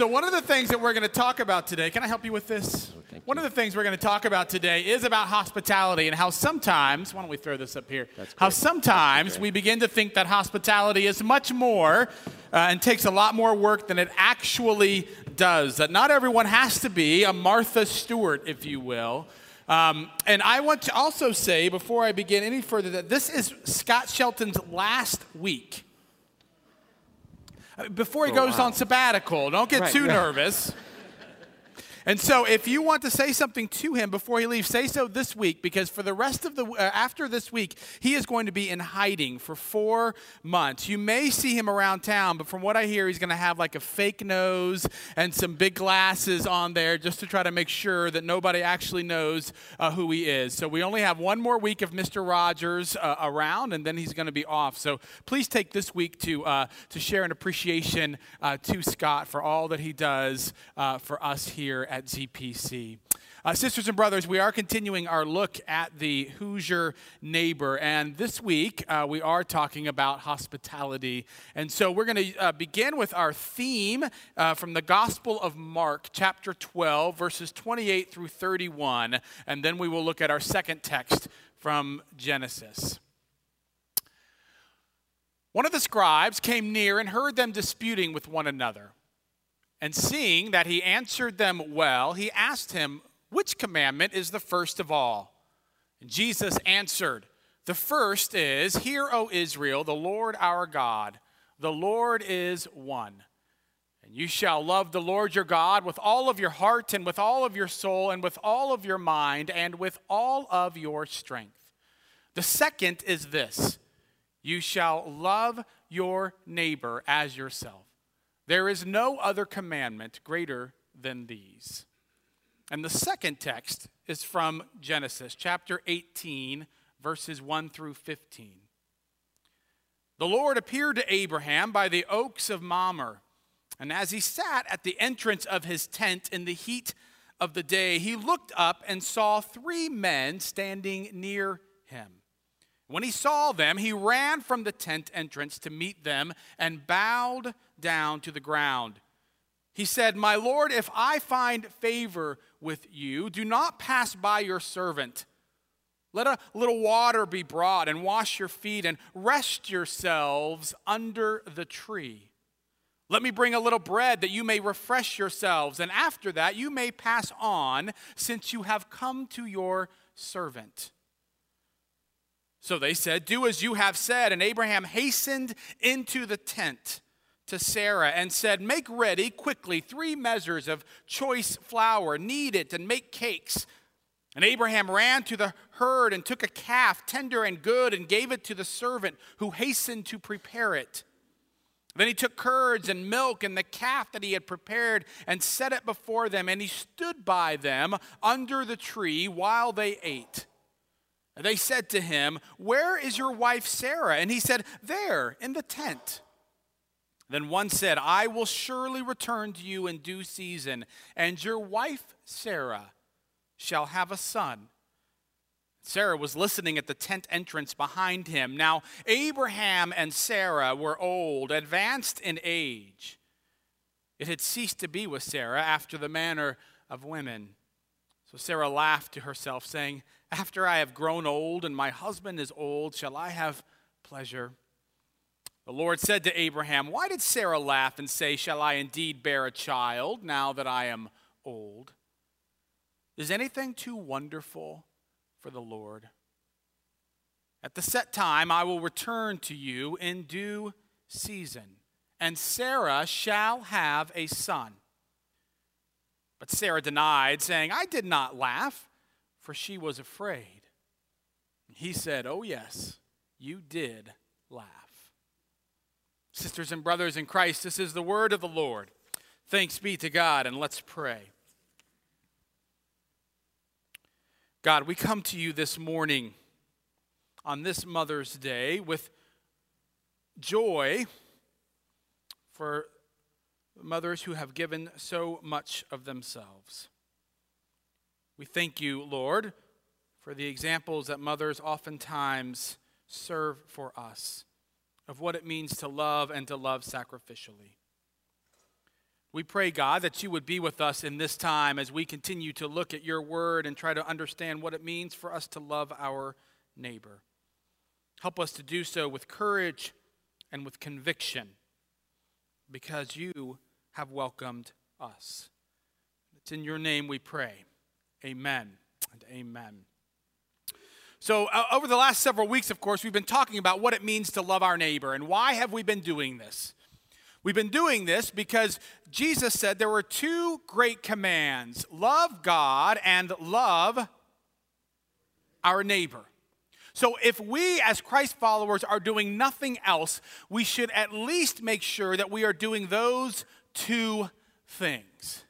So, one of the things that we're going to talk about today, can I help you with this? thank one of the things we're going to talk about today is about hospitality and how sometimes, why don't we throw this up here? How sometimes we begin to think that hospitality is much more uh, and takes a lot more work than it actually does. That not everyone has to be a Martha Stewart, if you will. Um, and I want to also say, before I begin any further, that this is Scott Shelton's last week. Before he Oh, goes on sabbatical, don't get Right, too right. nervous. And so, if you want to say something to him before he leaves, say so this week because for the rest of the uh, after this week, he is going to be in hiding for four months. You may see him around town, but from what I hear, he's going to have like a fake nose and some big glasses on there just to try to make sure that nobody actually knows uh, who he is. So, we only have one more week of Mr. Rogers uh, around, and then he's going to be off. So, please take this week to uh, to share an appreciation uh, to Scott for all that he does uh, for us here at ZPC. Uh, sisters and brothers, we are continuing our look at the Hoosier neighbor. And this week, uh, we are talking about hospitality. And so we're going to uh, begin with our theme uh, from the Gospel of Mark, chapter 12, verses 28 through 31. And then we will look at our second text from Genesis. One of the scribes came near and heard them disputing with one another. And seeing that he answered them well, he asked him, Which commandment is the first of all? And Jesus answered, The first is, Hear, O Israel, the Lord our God, the Lord is one. And you shall love the Lord your God with all of your heart, and with all of your soul, and with all of your mind, and with all of your strength. The second is this you shall love your neighbor as yourself. There is no other commandment greater than these. And the second text is from Genesis chapter 18, verses 1 through 15. The Lord appeared to Abraham by the oaks of Mamre, and as he sat at the entrance of his tent in the heat of the day, he looked up and saw three men standing near him. When he saw them, he ran from the tent entrance to meet them and bowed down to the ground. He said, My Lord, if I find favor with you, do not pass by your servant. Let a little water be brought and wash your feet and rest yourselves under the tree. Let me bring a little bread that you may refresh yourselves, and after that you may pass on, since you have come to your servant. So they said, Do as you have said. And Abraham hastened into the tent to Sarah and said, Make ready quickly three measures of choice flour, knead it, and make cakes. And Abraham ran to the herd and took a calf, tender and good, and gave it to the servant who hastened to prepare it. Then he took curds and milk and the calf that he had prepared and set it before them, and he stood by them under the tree while they ate. They said to him, Where is your wife Sarah? And he said, There, in the tent. Then one said, I will surely return to you in due season, and your wife Sarah shall have a son. Sarah was listening at the tent entrance behind him. Now, Abraham and Sarah were old, advanced in age. It had ceased to be with Sarah after the manner of women. So Sarah laughed to herself, saying, After I have grown old and my husband is old, shall I have pleasure? The Lord said to Abraham, Why did Sarah laugh and say, Shall I indeed bear a child now that I am old? Is anything too wonderful for the Lord? At the set time, I will return to you in due season, and Sarah shall have a son. But Sarah denied, saying, I did not laugh, for she was afraid. He said, Oh, yes, you did laugh. Sisters and brothers in Christ, this is the word of the Lord. Thanks be to God, and let's pray. God, we come to you this morning on this Mother's Day with joy for mothers who have given so much of themselves. We thank you, Lord, for the examples that mothers oftentimes serve for us of what it means to love and to love sacrificially. We pray, God, that you would be with us in this time as we continue to look at your word and try to understand what it means for us to love our neighbor. Help us to do so with courage and with conviction because you have welcomed us. It's in your name we pray. Amen and amen. So, uh, over the last several weeks, of course, we've been talking about what it means to love our neighbor. And why have we been doing this? We've been doing this because Jesus said there were two great commands love God and love our neighbor. So, if we as Christ followers are doing nothing else, we should at least make sure that we are doing those two things.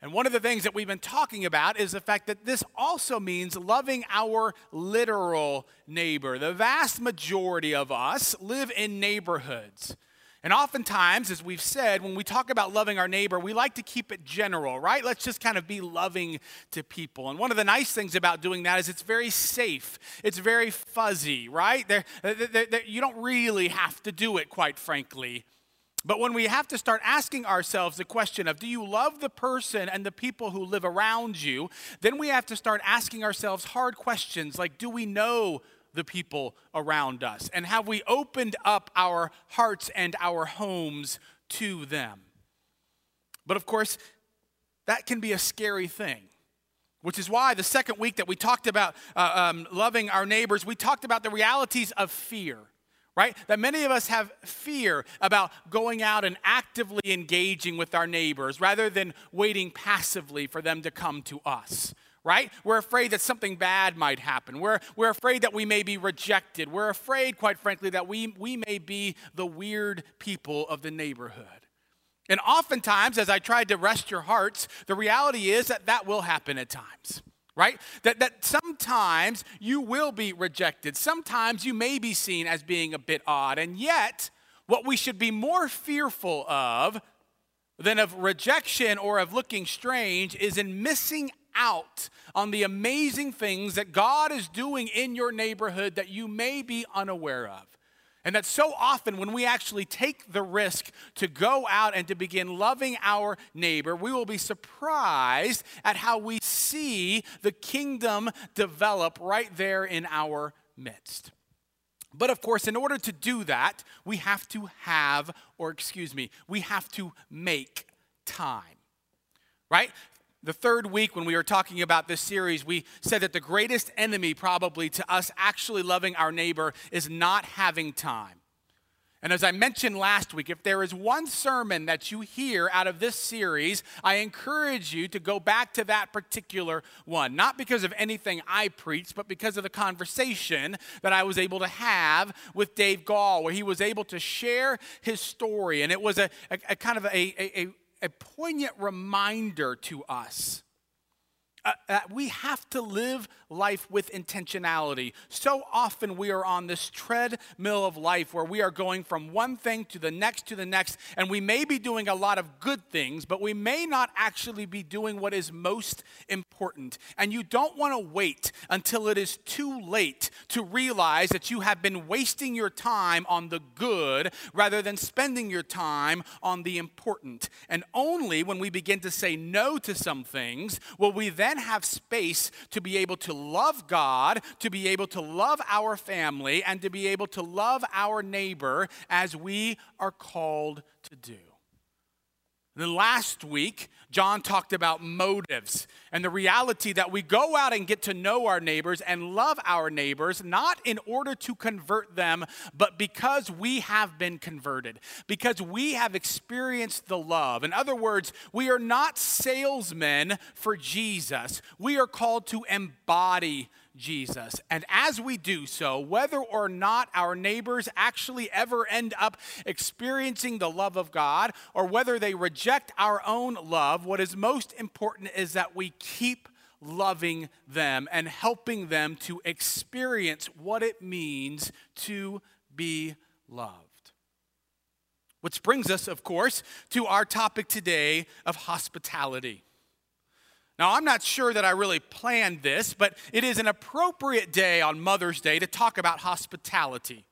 And one of the things that we've been talking about is the fact that this also means loving our literal neighbor. The vast majority of us live in neighborhoods. And oftentimes, as we've said, when we talk about loving our neighbor, we like to keep it general, right? Let's just kind of be loving to people. And one of the nice things about doing that is it's very safe, it's very fuzzy, right? They're, they're, they're, you don't really have to do it, quite frankly. But when we have to start asking ourselves the question of, do you love the person and the people who live around you? Then we have to start asking ourselves hard questions like, do we know the people around us? And have we opened up our hearts and our homes to them? But of course, that can be a scary thing. Which is why the second week that we talked about uh, um, loving our neighbors, we talked about the realities of fear right? That many of us have fear about going out and actively engaging with our neighbors rather than waiting passively for them to come to us right? We're afraid that something bad might happen. We're, we're afraid that we may be rejected. We're afraid, quite frankly, that we, we may be the weird people of the neighborhood. And oftentimes, as I tried to rest your hearts, the reality is that that will happen at times right? That, that sometimes you will be rejected. Sometimes you may be seen as being a bit odd. And yet, what we should be more fearful of than of rejection or of looking strange is in missing out on the amazing things that God is doing in your neighborhood that you may be unaware of. And that so often, when we actually take the risk to go out and to begin loving our neighbor, we will be surprised at how we see the kingdom develop right there in our midst. But of course, in order to do that, we have to have, or excuse me, we have to make time, right? The third week, when we were talking about this series, we said that the greatest enemy, probably, to us actually loving our neighbor is not having time. And as I mentioned last week, if there is one sermon that you hear out of this series, I encourage you to go back to that particular one. Not because of anything I preached, but because of the conversation that I was able to have with Dave Gall, where he was able to share his story. And it was a, a, a kind of a, a, a poignant reminder to us uh, uh, we have to live life with intentionality. So often we are on this treadmill of life where we are going from one thing to the next to the next, and we may be doing a lot of good things, but we may not actually be doing what is most important. And you don't want to wait until it is too late to realize that you have been wasting your time on the good rather than spending your time on the important. And only when we begin to say no to some things will we then then have space to be able to love God, to be able to love our family, and to be able to love our neighbor as we are called to do. Then last week, John talked about motives and the reality that we go out and get to know our neighbors and love our neighbors, not in order to convert them, but because we have been converted, because we have experienced the love. In other words, we are not salesmen for Jesus, we are called to embody Jesus. And as we do so, whether or not our neighbors actually ever end up experiencing the love of God, or whether they reject our own love, what is most important is that we keep loving them and helping them to experience what it means to be loved. Which brings us, of course, to our topic today of hospitality. Now, I'm not sure that I really planned this, but it is an appropriate day on Mother's Day to talk about hospitality.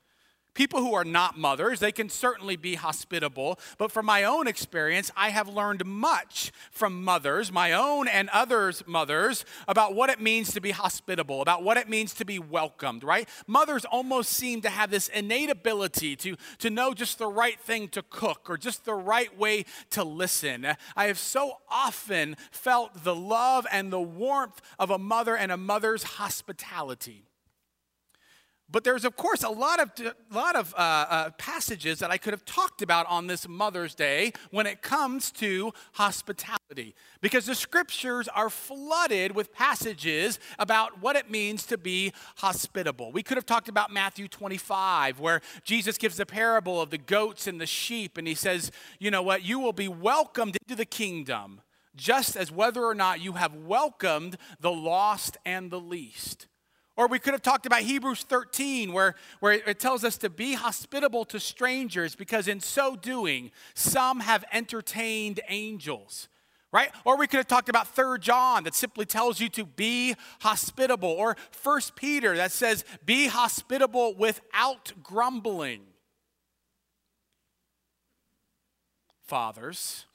People who are not mothers, they can certainly be hospitable, but from my own experience, I have learned much from mothers, my own and others' mothers, about what it means to be hospitable, about what it means to be welcomed, right? Mothers almost seem to have this innate ability to, to know just the right thing to cook or just the right way to listen. I have so often felt the love and the warmth of a mother and a mother's hospitality. But there's, of course, a lot of, a lot of uh, uh, passages that I could have talked about on this Mother's Day when it comes to hospitality. Because the scriptures are flooded with passages about what it means to be hospitable. We could have talked about Matthew 25, where Jesus gives the parable of the goats and the sheep, and he says, You know what? You will be welcomed into the kingdom, just as whether or not you have welcomed the lost and the least. Or we could have talked about Hebrews 13, where, where it tells us to be hospitable to strangers because in so doing, some have entertained angels. Right? Or we could have talked about 3 John that simply tells you to be hospitable. Or 1 Peter that says, be hospitable without grumbling. Fathers,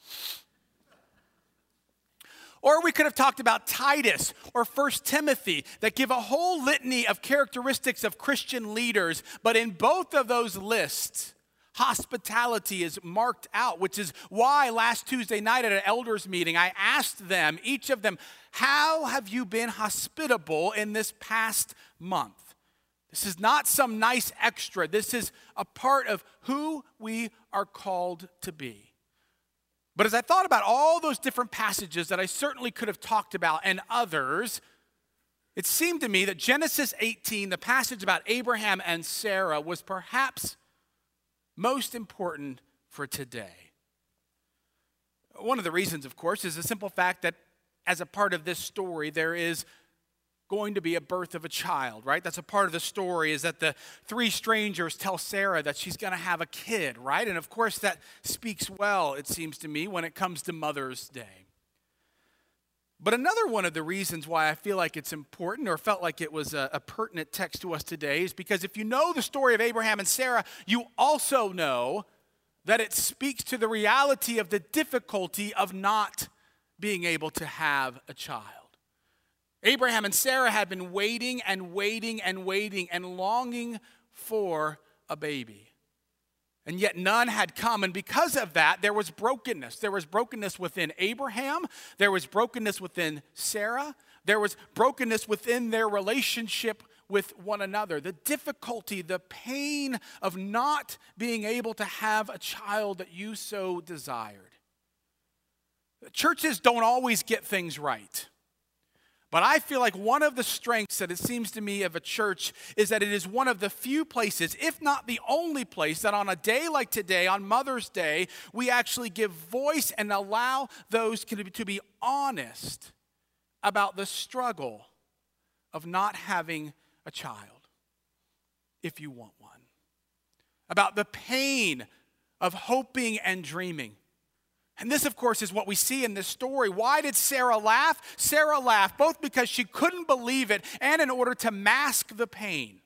or we could have talked about Titus or 1 Timothy that give a whole litany of characteristics of Christian leaders, but in both of those lists, hospitality is marked out, which is why last Tuesday night at an elders meeting, I asked them, each of them, how have you been hospitable in this past month? This is not some nice extra. This is a part of who we are called to be. But as I thought about all those different passages that I certainly could have talked about and others, it seemed to me that Genesis 18, the passage about Abraham and Sarah, was perhaps most important for today. One of the reasons, of course, is the simple fact that as a part of this story, there is going to be a birth of a child, right? That's a part of the story is that the three strangers tell Sarah that she's going to have a kid, right? And of course, that speaks well, it seems to me, when it comes to Mother's Day. But another one of the reasons why I feel like it's important or felt like it was a, a, pertinent text to us today is because if you know the story of Abraham and Sarah, you also know that it speaks to the reality of the difficulty of not being able to have a child. Abraham and Sarah had been waiting and waiting and waiting and longing for a baby. And yet none had come. And because of that, there was brokenness. There was brokenness within Abraham, there was brokenness within Sarah, there was brokenness within their relationship with one another. The difficulty, the pain of not being able to have a child that you so desired. Churches don't always get things right. But I feel like one of the strengths that it seems to me of a church is that it is one of the few places, if not the only place, that on a day like today, on Mother's Day, we actually give voice and allow those to be honest about the struggle of not having a child, if you want one, about the pain of hoping and dreaming and this, of course, is what we see in this story. Why did Sarah laugh? Sarah laughed both because she couldn't believe it and in order to mask the pain.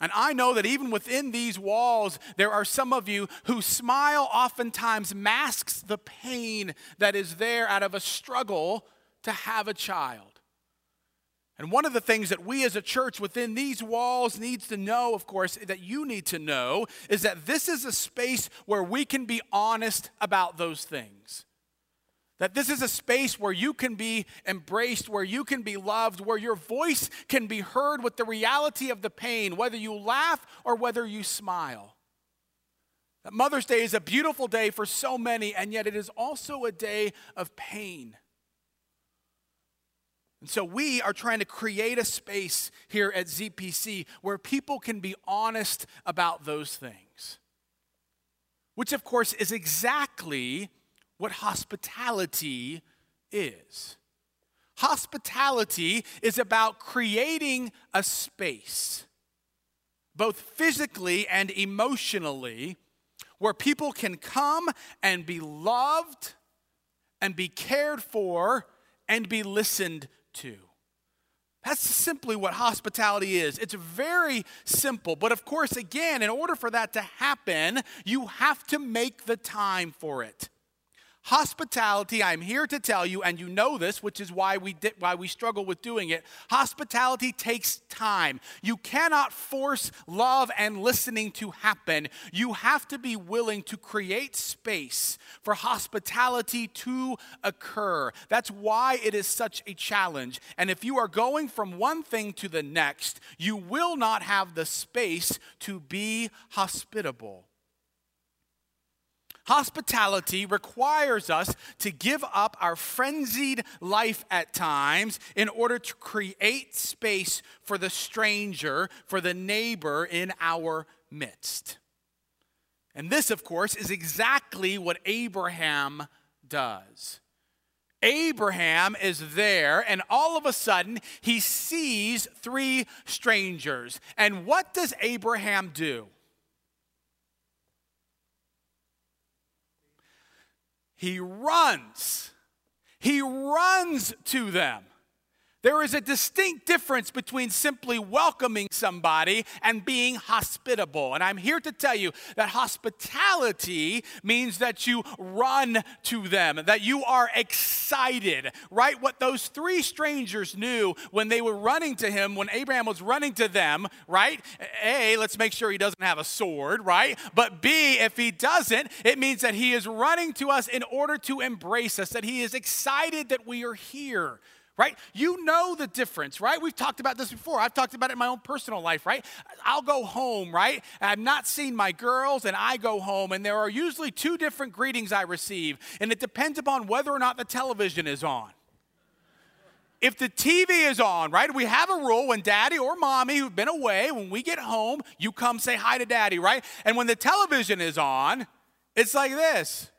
And I know that even within these walls, there are some of you whose smile oftentimes masks the pain that is there out of a struggle to have a child. And one of the things that we as a church within these walls needs to know, of course, that you need to know is that this is a space where we can be honest about those things. That this is a space where you can be embraced, where you can be loved, where your voice can be heard with the reality of the pain, whether you laugh or whether you smile. That Mother's Day is a beautiful day for so many, and yet it is also a day of pain. And so we are trying to create a space here at ZPC where people can be honest about those things. Which, of course, is exactly what hospitality is. Hospitality is about creating a space, both physically and emotionally, where people can come and be loved and be cared for and be listened to. That's simply what hospitality is. It's very simple. But of course, again, in order for that to happen, you have to make the time for it. Hospitality, I'm here to tell you, and you know this, which is why we, did, why we struggle with doing it. Hospitality takes time. You cannot force love and listening to happen. You have to be willing to create space for hospitality to occur. That's why it is such a challenge. And if you are going from one thing to the next, you will not have the space to be hospitable. Hospitality requires us to give up our frenzied life at times in order to create space for the stranger, for the neighbor in our midst. And this, of course, is exactly what Abraham does. Abraham is there, and all of a sudden, he sees three strangers. And what does Abraham do? He runs. He runs to them. There is a distinct difference between simply welcoming somebody and being hospitable. And I'm here to tell you that hospitality means that you run to them, that you are excited, right? What those three strangers knew when they were running to him, when Abraham was running to them, right? A, let's make sure he doesn't have a sword, right? But B, if he doesn't, it means that he is running to us in order to embrace us, that he is excited that we are here right? You know the difference, right? We've talked about this before. I've talked about it in my own personal life, right? I'll go home, right? I've not seen my girls, and I go home, and there are usually two different greetings I receive, and it depends upon whether or not the television is on. If the TV is on, right? We have a rule when daddy or mommy who've been away, when we get home, you come say hi to daddy, right? And when the television is on, it's like this.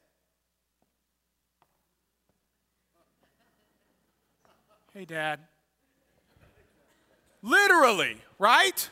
Hey, Dad. Literally, right?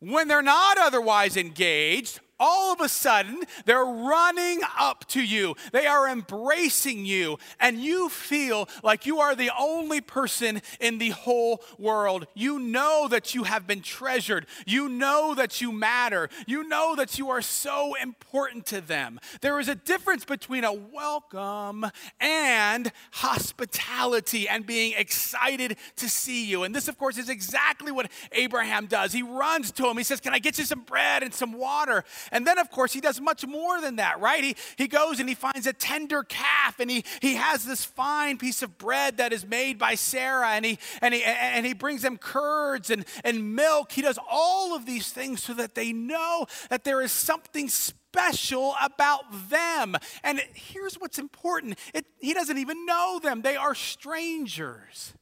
When they're not otherwise engaged, all of a sudden they're running up to you. They are embracing you, and you feel like you are the only person in the whole world. You know that you have been treasured. You know that you matter. You know that you are so important to them. There is a difference between a welcome and hospitality and being excited to see you. And this, of course, is exactly what Abraham does. He runs to him. He says, Can I get you some bread and some water? And then, of course, he does much more than that, right? He, he goes and he finds a tender calf and he, he has this fine piece of bread that is made by Sarah and he, and he, and he brings them curds and, and milk. He does all of these things so that they know that there is something special about them. And here's what's important it, he doesn't even know them, they are strangers.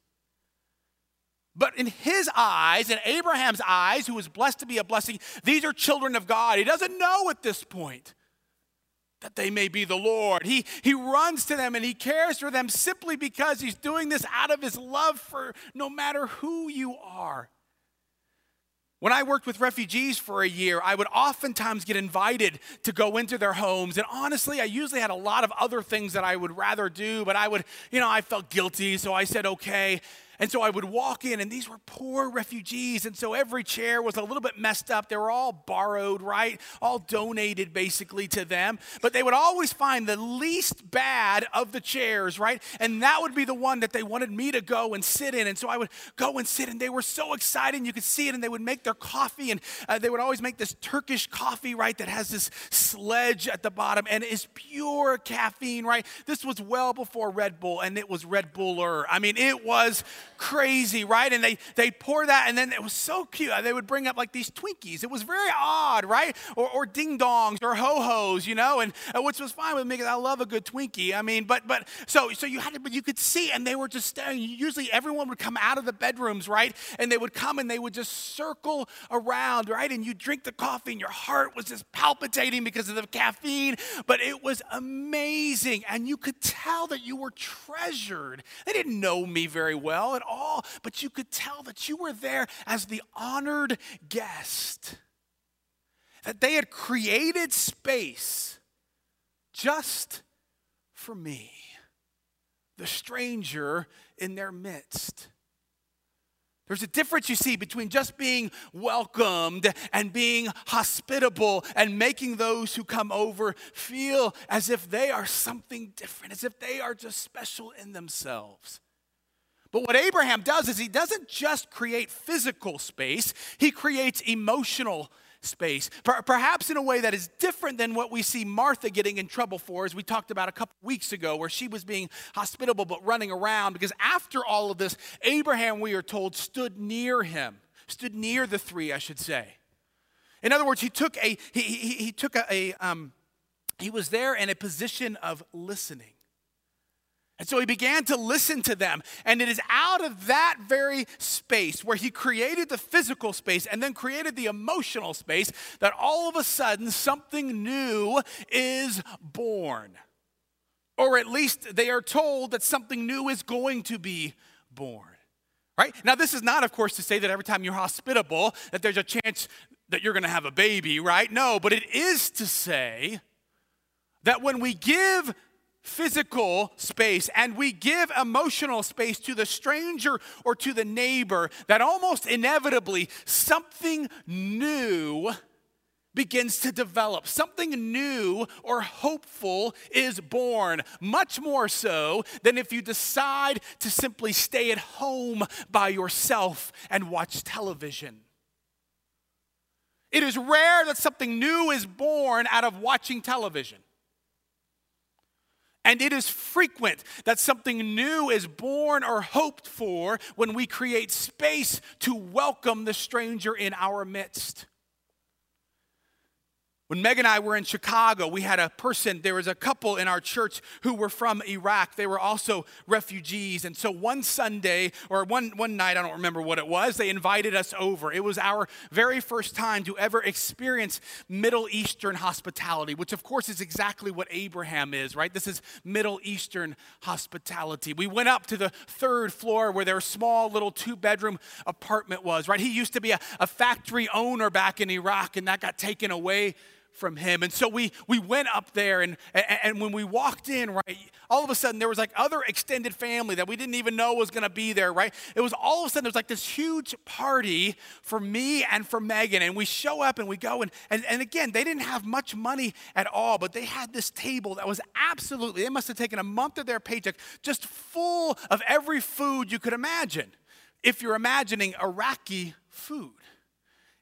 But in his eyes, in Abraham's eyes, who was blessed to be a blessing, these are children of God. He doesn't know at this point that they may be the Lord. He, he runs to them and he cares for them simply because he's doing this out of his love for no matter who you are. When I worked with refugees for a year, I would oftentimes get invited to go into their homes. And honestly, I usually had a lot of other things that I would rather do, but I would, you know, I felt guilty, so I said, okay. And so I would walk in, and these were poor refugees. And so every chair was a little bit messed up. They were all borrowed, right? All donated basically to them. But they would always find the least bad of the chairs, right? And that would be the one that they wanted me to go and sit in. And so I would go and sit, and they were so excited. You could see it, and they would make their coffee. And uh, they would always make this Turkish coffee, right? That has this sledge at the bottom and is pure caffeine, right? This was well before Red Bull, and it was Red Buller. I mean, it was crazy, right? And they they pour that, and then it was so cute. They would bring up like these Twinkies. It was very odd, right? Or, or ding dongs or ho hos, you know, and uh, which was fine with me because I love a good Twinkie. I mean, but but so so you had to, but you could see, and they were just staring. Usually, everyone would come out of the bedrooms, right? And they would come and they would just circle around, right? And you drink the coffee, and your heart was just palpitating because of the caffeine. But it was amazing, and you could tell that you were treasured. They didn't know me very well at all, but you could tell that you were there as the honored guest. That they had created space just for me, the stranger in their midst. There's a difference you see between just being welcomed and being hospitable and making those who come over feel as if they are something different, as if they are just special in themselves. But what Abraham does is he doesn't just create physical space, he creates emotional space. Perhaps in a way that is different than what we see Martha getting in trouble for, as we talked about a couple weeks ago, where she was being hospitable but running around. Because after all of this, Abraham, we are told, stood near him, stood near the three, I should say. In other words, he took a, he, he, he took a, a um, he was there in a position of listening. And so he began to listen to them. And it is out of that very space where he created the physical space and then created the emotional space that all of a sudden something new is born. Or at least they are told that something new is going to be born. Right? Now, this is not, of course, to say that every time you're hospitable, that there's a chance that you're going to have a baby, right? No, but it is to say that when we give physical space and we give emotional space to the stranger or to the neighbor, that almost inevitably something new begins to develop. Something new or hopeful is born, much more so than if you decide to simply stay at home by yourself and watch television. It is rare that something new is born out of watching television. And it is frequent that something new is born or hoped for when we create space to welcome the stranger in our midst. When Meg and I were in Chicago, we had a person, there was a couple in our church who were from Iraq. They were also refugees. And so one Sunday, or one, one night, I don't remember what it was, they invited us over. It was our very first time to ever experience Middle Eastern hospitality, which of course is exactly what Abraham is, right? This is Middle Eastern hospitality. We went up to the third floor where their small little two bedroom apartment was, right? He used to be a, a factory owner back in Iraq, and that got taken away from him. And so we we went up there and, and, and when we walked in, right, all of a sudden there was like other extended family that we didn't even know was gonna be there, right? It was all of a sudden there was like this huge party for me and for Megan. And we show up and we go and and, and again, they didn't have much money at all, but they had this table that was absolutely, they must have taken a month of their paycheck just full of every food you could imagine. If you're imagining Iraqi food.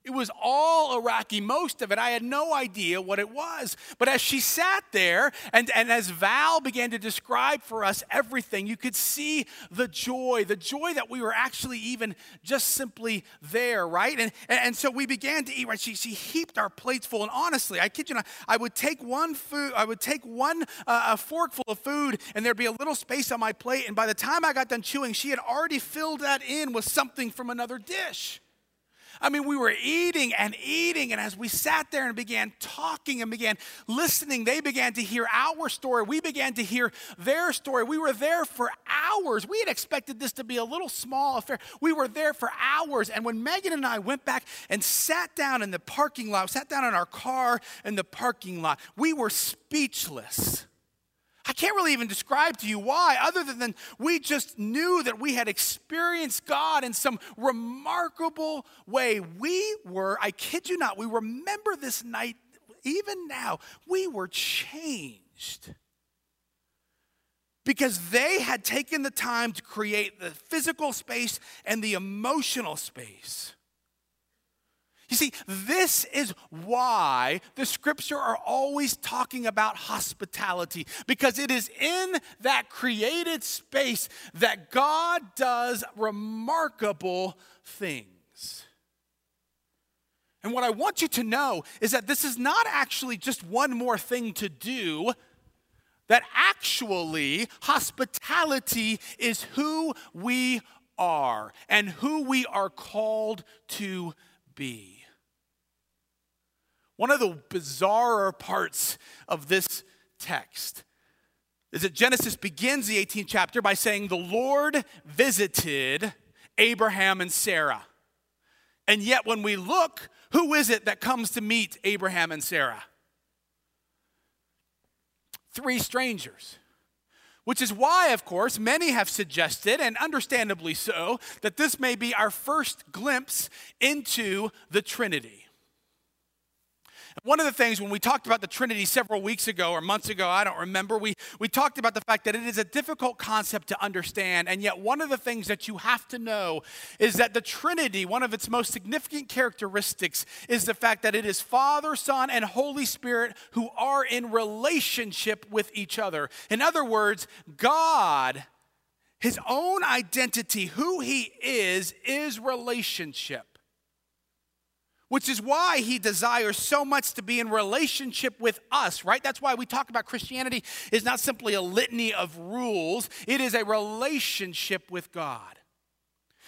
It was all Iraqi, most of it. I had no idea what it was. But as she sat there and, and as Val began to describe for us everything, you could see the joy, the joy that we were actually even just simply there, right? And, and, so we began to eat, right? She, she heaped our plates full. And honestly, I kid you not, I would take one food, I would take one uh, a forkful of food, and there'd be a little space on my plate. And by the time I got done chewing, she had already filled that in with something from another dish. I mean, we were eating and eating, and as we sat there and began talking and began listening, they began to hear our story. We began to hear their story. We were there for hours. We had expected this to be a little small affair. We were there for hours. And when Megan and I went back and sat down in the parking lot, sat down in our car in the parking lot, we were speechless. I can't really even describe to you why, other than we just knew that we had experienced God in some remarkable way. We were, I kid you not, we remember this night, even now, we were changed. Because they had taken the time to create the physical space and the emotional space you see, this is why the scripture are always talking about hospitality, because it is in that created space that God does remarkable things. And what I want you to know is that this is not actually just one more thing to do, that actually hospitality is who we are and who we are called to be. One of the bizarre parts of this text is that Genesis begins the 18th chapter by saying, The Lord visited Abraham and Sarah. And yet, when we look, who is it that comes to meet Abraham and Sarah? Three strangers. Which is why, of course, many have suggested, and understandably so, that this may be our first glimpse into the Trinity. One of the things when we talked about the Trinity several weeks ago or months ago, I don't remember, we, we talked about the fact that it is a difficult concept to understand. And yet, one of the things that you have to know is that the Trinity, one of its most significant characteristics, is the fact that it is Father, Son, and Holy Spirit who are in relationship with each other. In other words, God, his own identity, who he is, is relationship which is why he desires so much to be in relationship with us, right? That's why we talk about Christianity is not simply a litany of rules, it is a relationship with God.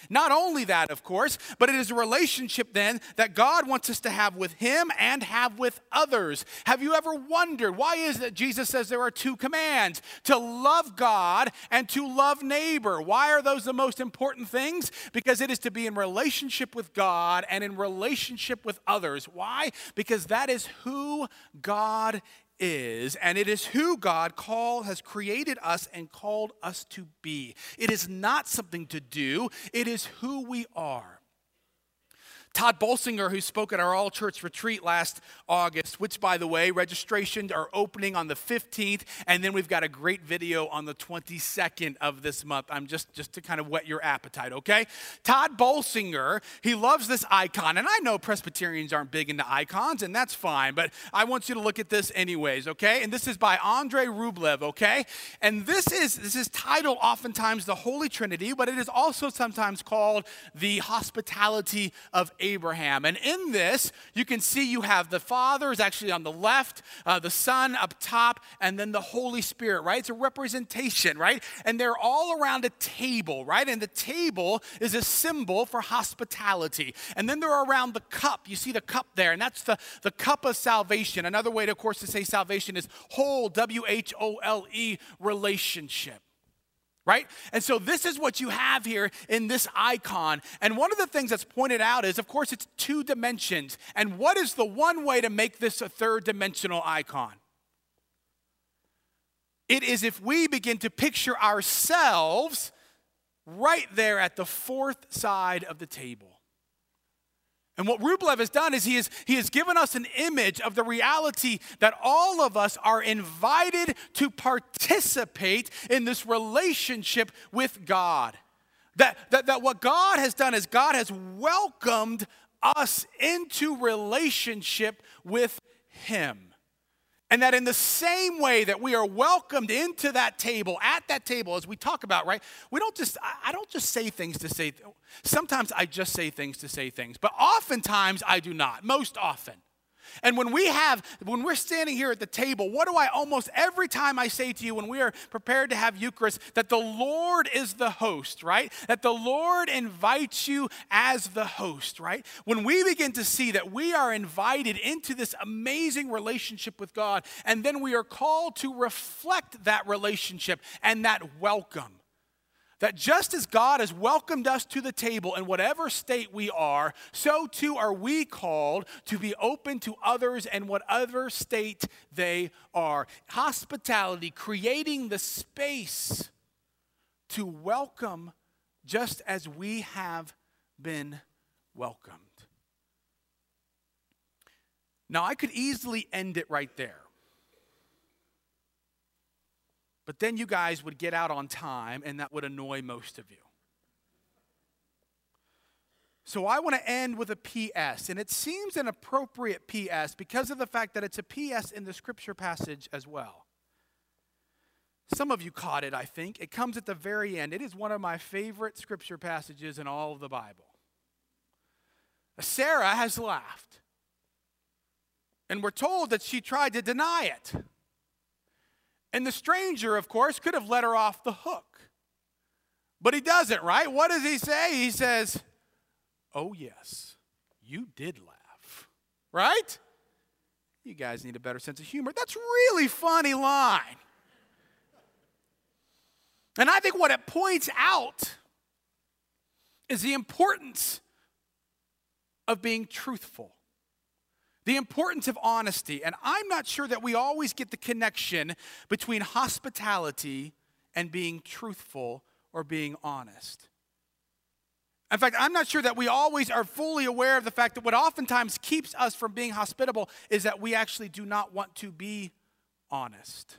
Not only that, of course, but it is a relationship then that God wants us to have with Him and have with others. Have you ever wondered why is it that Jesus says there are two commands to love God and to love neighbor? Why are those the most important things? Because it is to be in relationship with God and in relationship with others. Why? Because that is who God is, and it is who God called, has created us and called us to be. It is not something to do, it is who we are. Tod Bolsinger, who spoke at our all church retreat last August, which, by the way, registrations are opening on the 15th, and then we've got a great video on the 22nd of this month. I'm just, just to kind of whet your appetite, okay? Tod Bolsinger, he loves this icon, and I know Presbyterians aren't big into icons, and that's fine, but I want you to look at this anyways, okay? And this is by Andre Rublev, okay? And this is this is titled oftentimes the Holy Trinity, but it is also sometimes called the hospitality of Abraham. And in this, you can see you have the Father is actually on the left, uh, the Son up top, and then the Holy Spirit, right? It's a representation, right? And they're all around a table, right? And the table is a symbol for hospitality. And then they're around the cup. You see the cup there, and that's the, the cup of salvation. Another way, to, of course, to say salvation is whole, W H O L E, relationship right? And so this is what you have here in this icon. And one of the things that's pointed out is, of course, it's two dimensions. And what is the one way to make this a third dimensional icon? It is if we begin to picture ourselves right there at the fourth side of the table. And what Rublev has done is he, has he has given us an image of the reality that all of us are invited to participate in this relationship with God. That, that, that what God has done is God has welcomed us into relationship with Him. And that in the same way that we are welcomed into that table, at that table, as we talk about, right? We don't just, I don't just say things to say, sometimes I just say things to say things, but oftentimes I do not, most often. And when we have, when we're standing here at the table, what do I almost every time I say to you when we are prepared to have Eucharist, that the Lord is the host, right? That the Lord invites you as the host, right? When we begin to see that we are invited into this amazing relationship with God, and then we are called to reflect that relationship and that welcome that just as God has welcomed us to the table in whatever state we are, so too are we called to be open to others in whatever state they are. Hospitality, creating the space to welcome just as we have been welcomed. Now, I could easily end it right there. But then you guys would get out on time, and that would annoy most of you. So I want to end with a PS, and it seems an appropriate PS because of the fact that it's a PS in the scripture passage as well. Some of you caught it, I think. It comes at the very end. It is one of my favorite scripture passages in all of the Bible. Sarah has laughed. And we're told that she tried to deny it. And the stranger, of course, could have let her off the hook. But he doesn't, right? What does he say? He says, Oh, yes, you did laugh, right? You guys need a better sense of humor. That's really funny line. And I think what it points out is the importance of being truthful the importance of honesty. And I'm not sure that we always get the connection between hospitality and being truthful or being honest. In fact, I'm not sure that we always are fully aware of the fact that what oftentimes keeps us from being hospitable is that we actually do not want to be honest.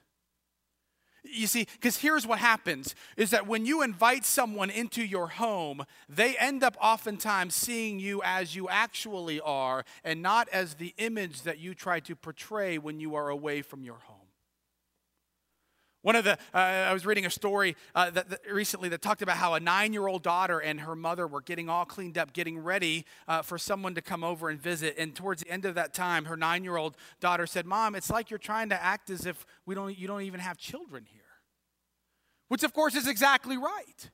You see, because here's what happens is that when you invite someone into your home, they end up oftentimes seeing you as you actually are and not as the image that you try to portray when you are away from your home. One of the, uh, I was reading a story uh, that, that, recently that talked about how a nine year old daughter and her mother were getting all cleaned up, getting ready uh, for someone to come over and visit. And towards the end of that time, her nine year old daughter said, Mom, it's like you're trying to act as if we don't, you don't even have children here. Which, of course, is exactly right.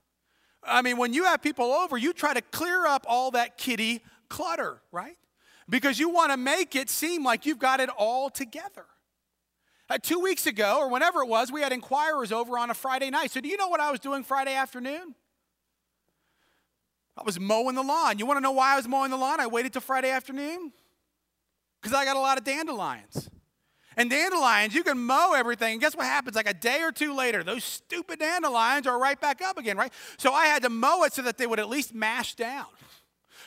I mean, when you have people over, you try to clear up all that kitty clutter, right? Because you want to make it seem like you've got it all together. Uh, two weeks ago, or whenever it was, we had inquirers over on a Friday night. So, do you know what I was doing Friday afternoon? I was mowing the lawn. You want to know why I was mowing the lawn? I waited till Friday afternoon? Because I got a lot of dandelions. And dandelions, you can mow everything. And guess what happens? Like a day or two later, those stupid dandelions are right back up again, right? So I had to mow it so that they would at least mash down.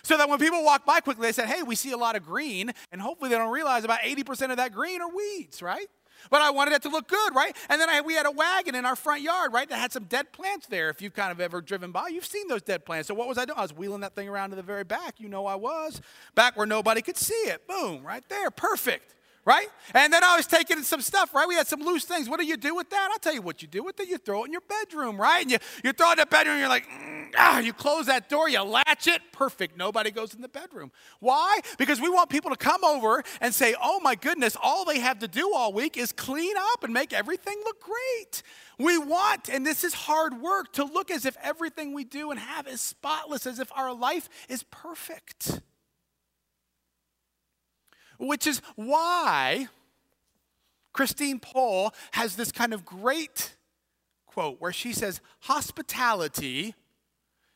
So that when people walk by quickly, they said, hey, we see a lot of green. And hopefully they don't realize about 80% of that green are weeds, right? But I wanted it to look good, right? And then I, we had a wagon in our front yard, right, that had some dead plants there. If you've kind of ever driven by, you've seen those dead plants. So what was I doing? I was wheeling that thing around to the very back. You know I was. Back where nobody could see it. Boom, right there. Perfect right? And then I was taking some stuff, right? We had some loose things. What do you do with that? I'll tell you what you do with it. You throw it in your bedroom, right? And you, you throw it in the bedroom, you're like, mm, ah, you close that door, you latch it, perfect. Nobody goes in the bedroom. Why? Because we want people to come over and say, oh my goodness, all they have to do all week is clean up and make everything look great. We want, and this is hard work, to look as if everything we do and have is spotless, as if our life is perfect which is why Christine Pohl has this kind of great quote where she says, Hospitality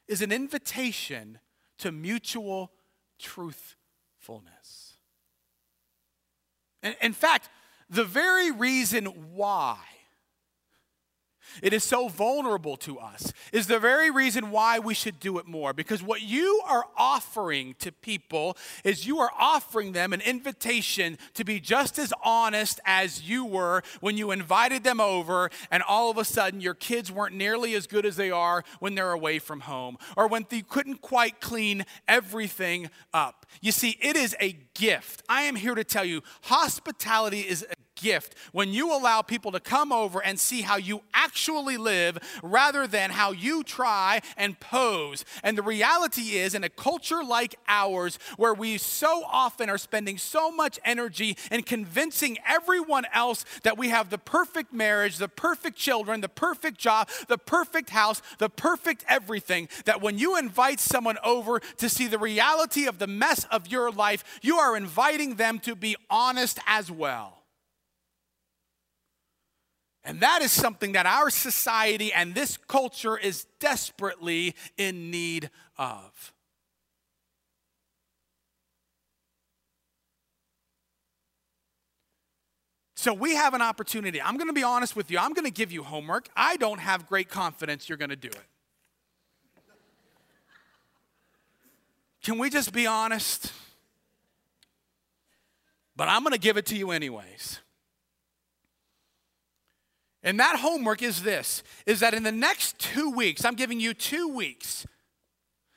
is an invitation to mutual truthfulness. In fact, the very reason why it is so vulnerable to us, is the very reason why we should do it more. Because what you are offering to people is you are offering them an invitation to be just as honest as you were when you invited them over, and all of a sudden your kids weren't nearly as good as they are when they're away from home, or when you couldn't quite clean everything up. You see, it is a gift. I am here to tell you hospitality is a gift when you allow people to come over and see how you actually live rather than how you try and pose. And the reality is, in a culture like ours, where we so often are spending so much energy in convincing everyone else that we have the perfect marriage, the perfect children, the perfect job, the perfect house, the perfect everything, that when you invite someone over to see the reality of the mess of your life, you are inviting them to be honest as well. And that is something that our society and this culture is desperately in need of. So we have an opportunity. I'm going to be honest with you. I'm going to give you homework. I don't have great confidence you're going to do it. Can we just be honest? But I'm going to give it to you anyways. And that homework is this is that in the next 2 weeks, I'm giving you 2 weeks.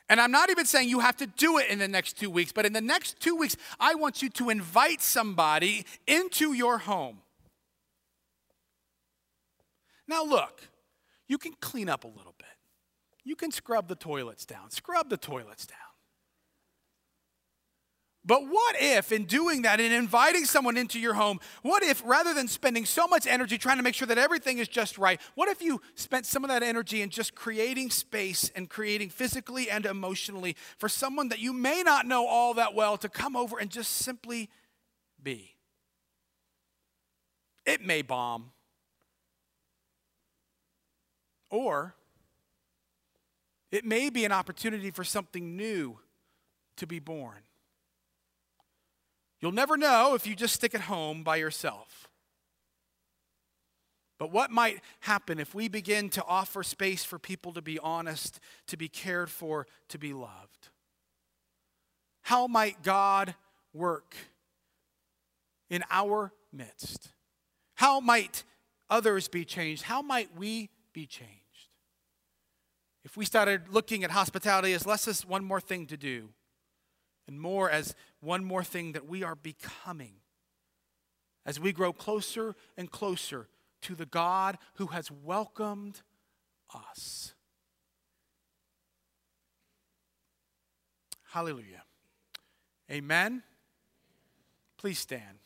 And I'm not even saying you have to do it in the next 2 weeks, but in the next 2 weeks, I want you to invite somebody into your home. Now look, you can clean up a little bit. You can scrub the toilets down. Scrub the toilets down. But what if, in doing that, in inviting someone into your home, what if rather than spending so much energy trying to make sure that everything is just right, what if you spent some of that energy in just creating space and creating physically and emotionally for someone that you may not know all that well to come over and just simply be? It may bomb. Or it may be an opportunity for something new to be born. You'll never know if you just stick at home by yourself. But what might happen if we begin to offer space for people to be honest, to be cared for, to be loved? How might God work in our midst? How might others be changed? How might we be changed? If we started looking at hospitality as less as one more thing to do and more as one more thing that we are becoming as we grow closer and closer to the God who has welcomed us. Hallelujah. Amen. Please stand.